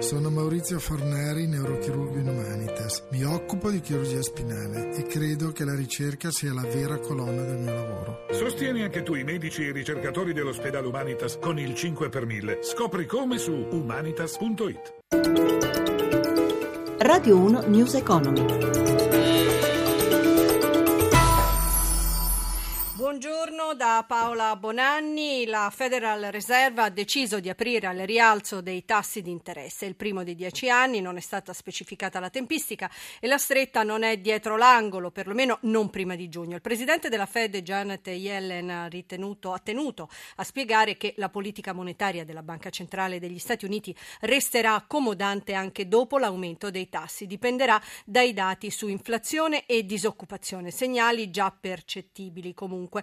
Sono Maurizio Forneri, neurochirurgo in Humanitas. Mi occupo di chirurgia spinale e credo che la ricerca sia la vera colonna del mio lavoro. Sostieni anche tu i medici e i ricercatori dell'ospedale Humanitas con il 5 per 1000. Scopri come su humanitas.it. Radio 1 News Economy. Buongiorno da Paola Bonanni. La Federal Reserve ha deciso di aprire al rialzo dei tassi di interesse. Il primo di dieci anni non è stata specificata la tempistica e la stretta non è dietro l'angolo, perlomeno non prima di giugno. Il presidente della Fed, Janet Yellen, ha, ritenuto, ha tenuto a spiegare che la politica monetaria della Banca Centrale degli Stati Uniti resterà accomodante anche dopo l'aumento dei tassi. Dipenderà dai dati su inflazione e disoccupazione, segnali già percettibili comunque.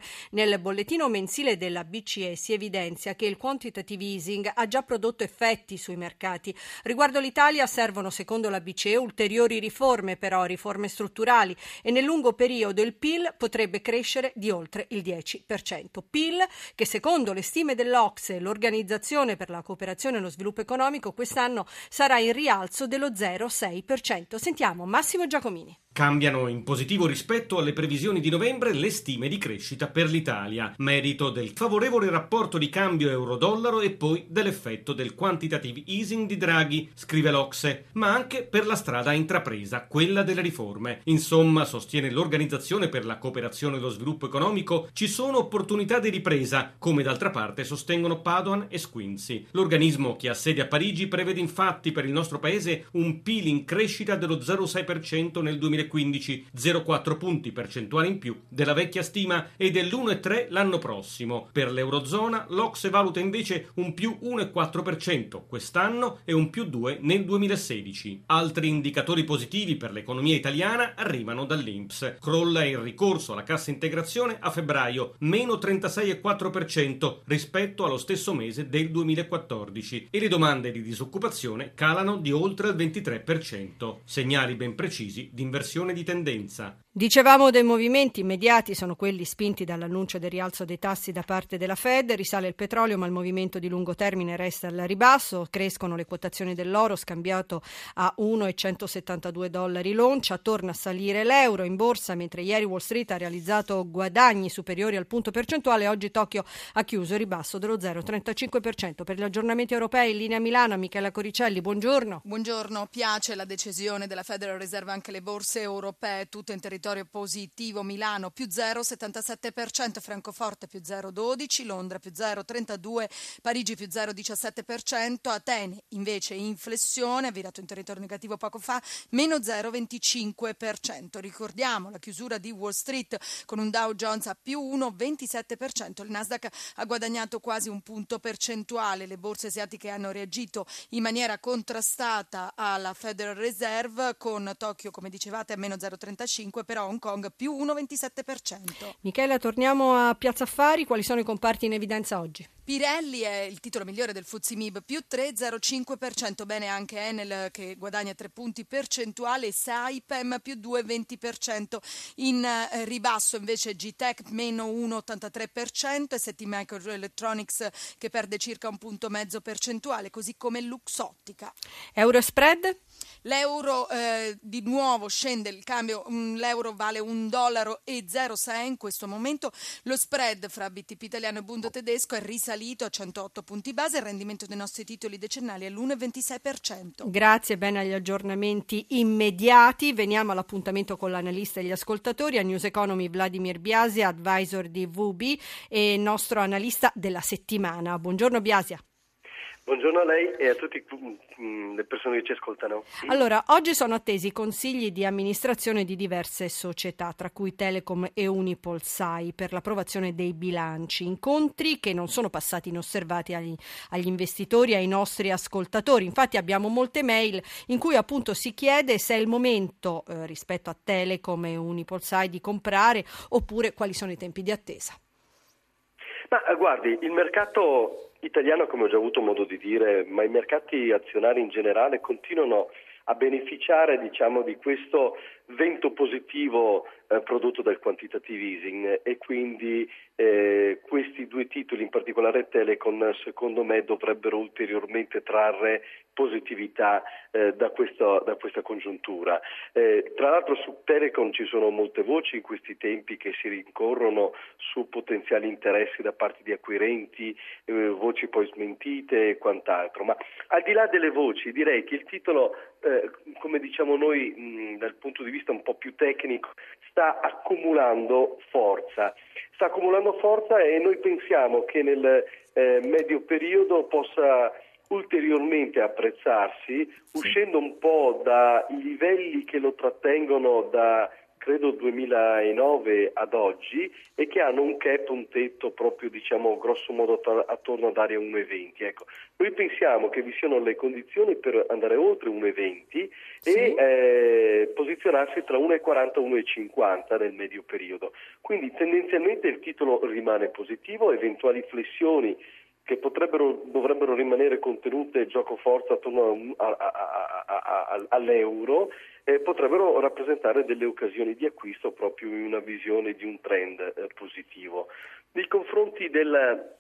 Nel bollettino mensile della BCE si evidenzia che il quantitative easing ha già prodotto effetti sui mercati. Riguardo l'Italia servono, secondo la BCE, ulteriori riforme, però riforme strutturali e nel lungo periodo il PIL potrebbe crescere di oltre il 10%. PIL che secondo le stime dell'Ocse, l'Organizzazione per la cooperazione e lo sviluppo economico, quest'anno sarà in rialzo dello 0,6%. Sentiamo Massimo Giacomini. Cambiano in positivo rispetto alle previsioni di novembre le stime di crescita per l'Italia, merito del favorevole rapporto di cambio euro-dollaro e poi dell'effetto del quantitative easing di Draghi, scrive l'Ocse, ma anche per la strada intrapresa, quella delle riforme. Insomma, sostiene l'Organizzazione per la cooperazione e lo sviluppo economico, ci sono opportunità di ripresa, come d'altra parte sostengono Padoan e Squinzi. L'organismo che ha sede a Parigi prevede infatti per il nostro paese un PIL in crescita dello 0,6% nel 2020 2015, 0,4 punti percentuali in più della vecchia stima e dell'1,3 l'anno prossimo. Per l'Eurozona l'Ocse valuta invece un più 1,4% quest'anno e un più 2 nel 2016. Altri indicatori positivi per l'economia italiana arrivano dall'Inps. Crolla il ricorso alla cassa integrazione a febbraio, meno 36,4% rispetto allo stesso mese del 2014 e le domande di disoccupazione calano di oltre il 23%, segnali ben precisi di inversione inversione di tendenza. Dicevamo dei movimenti immediati, sono quelli spinti dall'annuncio del rialzo dei tassi da parte della Fed, risale il petrolio ma il movimento di lungo termine resta al ribasso, crescono le quotazioni dell'oro scambiato a 1,172 dollari l'oncia, torna a salire l'euro in borsa mentre ieri Wall Street ha realizzato guadagni superiori al punto percentuale, oggi Tokyo ha chiuso il ribasso dello 0,35%. Per gli aggiornamenti europei in linea Milano, Michela Coricelli, buongiorno. Buongiorno, piace la decisione della Federal Reserve anche le borse europee, tutto in territorio territorio positivo, Milano più 0,77%, Francoforte più 0,12%, Londra più 0,32%, Parigi più 0,17%, Atene invece in flessione, ha virato in territorio negativo poco fa, meno 0,25%. Ricordiamo la chiusura di Wall Street con un Dow Jones a più 1,27%, il Nasdaq ha guadagnato quasi un punto percentuale, le borse asiatiche hanno reagito in maniera contrastata alla Federal Reserve con Tokyo, come dicevate, a meno 0,35%, però Hong Kong più 1,27%. Michela, torniamo a Piazza Affari, quali sono i comparti in evidenza oggi? Pirelli è il titolo migliore del Fuzimib, più 3,05%, bene anche Enel che guadagna 3 punti percentuali, Saipem più 2,20%, in eh, ribasso invece G-Tech meno 1,83% e ST Microelectronics che perde circa un punto mezzo percentuale, così come Luxottica. Euro spread? L'euro eh, di nuovo scende il cambio, l'euro vale 1 dollaro e 0,6 in questo momento, lo spread fra BTP italiano e Bundo tedesco è risalito a 108 punti base, il rendimento dei nostri titoli decennali è l'1,26%. Grazie, bene agli aggiornamenti immediati, veniamo all'appuntamento con l'analista e gli ascoltatori, a News Economy Vladimir Biasia, advisor di VB e nostro analista della settimana. Buongiorno Biasia. Buongiorno a lei e a tutte mm, le persone che ci ascoltano. Allora, oggi sono attesi i consigli di amministrazione di diverse società, tra cui Telecom e Unipol SAI, per l'approvazione dei bilanci. Incontri che non sono passati inosservati agli, agli investitori ai nostri ascoltatori. Infatti abbiamo molte mail in cui appunto si chiede se è il momento eh, rispetto a Telecom e Unipol SAI di comprare oppure quali sono i tempi di attesa. Ma eh, guardi, il mercato italiano, come ho già avuto modo di dire, ma i mercati azionari in generale continuano a beneficiare diciamo, di questo vento positivo prodotto dal quantitative easing e quindi eh, questi due titoli, in particolare Telecom, secondo me dovrebbero ulteriormente trarre positività eh, da, questa, da, questa, congiuntura. Eh, tra l'altro su Telecom ci sono molte voci in questi tempi che si rincorrono su potenziali interessi da parte di acquirenti, eh, voci poi smentite e quant'altro, ma al di là delle voci direi che il titolo, eh, come diciamo noi mh, dal punto di vista un po' più tecnico, sta accumulando forza. Sta accumulando forza e noi pensiamo che nel eh, medio periodo possa ulteriormente apprezzarsi, uscendo un po' dai livelli che lo trattengono da credo 2009 ad oggi e che hanno un cap, un tetto proprio diciamo grosso modo attorno ad area 1,20. Ecco, noi pensiamo che vi siano le condizioni per andare oltre 1,20 sì. e eh, posizionarsi tra 1,40 e 1,50 nel medio periodo. Quindi tendenzialmente il titolo rimane positivo, eventuali flessioni che potrebbero, dovrebbero rimanere contenute gioco forza attorno a, a, a, all'euro eh, potrebbero rappresentare delle occasioni di acquisto proprio in una visione di un trend eh, positivo. Nei confronti del,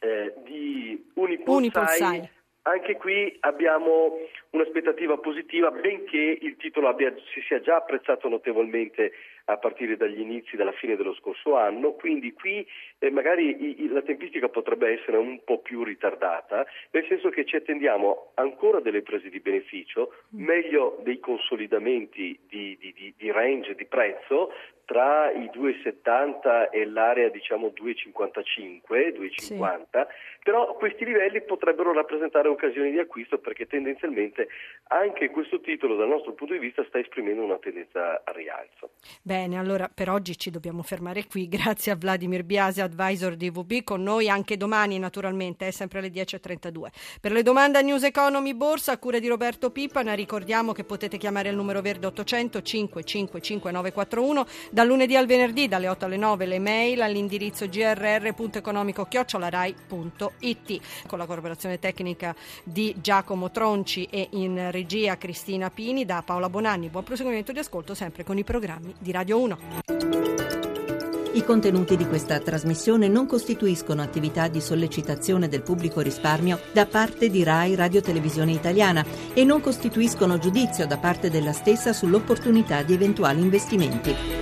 eh, di Unipolsai, anche qui abbiamo un'aspettativa positiva, benché il titolo abbia, si sia già apprezzato notevolmente a partire dagli inizi, dalla fine dello scorso anno, quindi qui eh, magari i, la tempistica potrebbe essere un po' più ritardata, nel senso che ci attendiamo ancora delle prese di beneficio, mm. meglio dei consolidamenti di, di, di, di range di prezzo tra i 2,70 e l'area diciamo 2,55, 2,50, sì. però questi livelli potrebbero rappresentare occasioni di acquisto perché tendenzialmente anche questo titolo dal nostro punto di vista sta esprimendo una tendenza a rialzo. Bene, allora per oggi ci dobbiamo fermare qui. Grazie a Vladimir Biasi, advisor di VB, con noi anche domani naturalmente, è sempre alle 10.32. Per le domande a News Economy Borsa, a cura di Roberto Pipana, ricordiamo che potete chiamare il numero verde 800 555 941 dal lunedì al venerdì dalle 8 alle 9 le mail all'indirizzo grr.economico-rai.it con la collaborazione tecnica di Giacomo Tronci e in regia Cristina Pini da Paola Bonanni. Buon proseguimento di ascolto sempre con i programmi di Radio 1. I contenuti di questa trasmissione non costituiscono attività di sollecitazione del pubblico risparmio da parte di RAI Radio Televisione Italiana e non costituiscono giudizio da parte della stessa sull'opportunità di eventuali investimenti.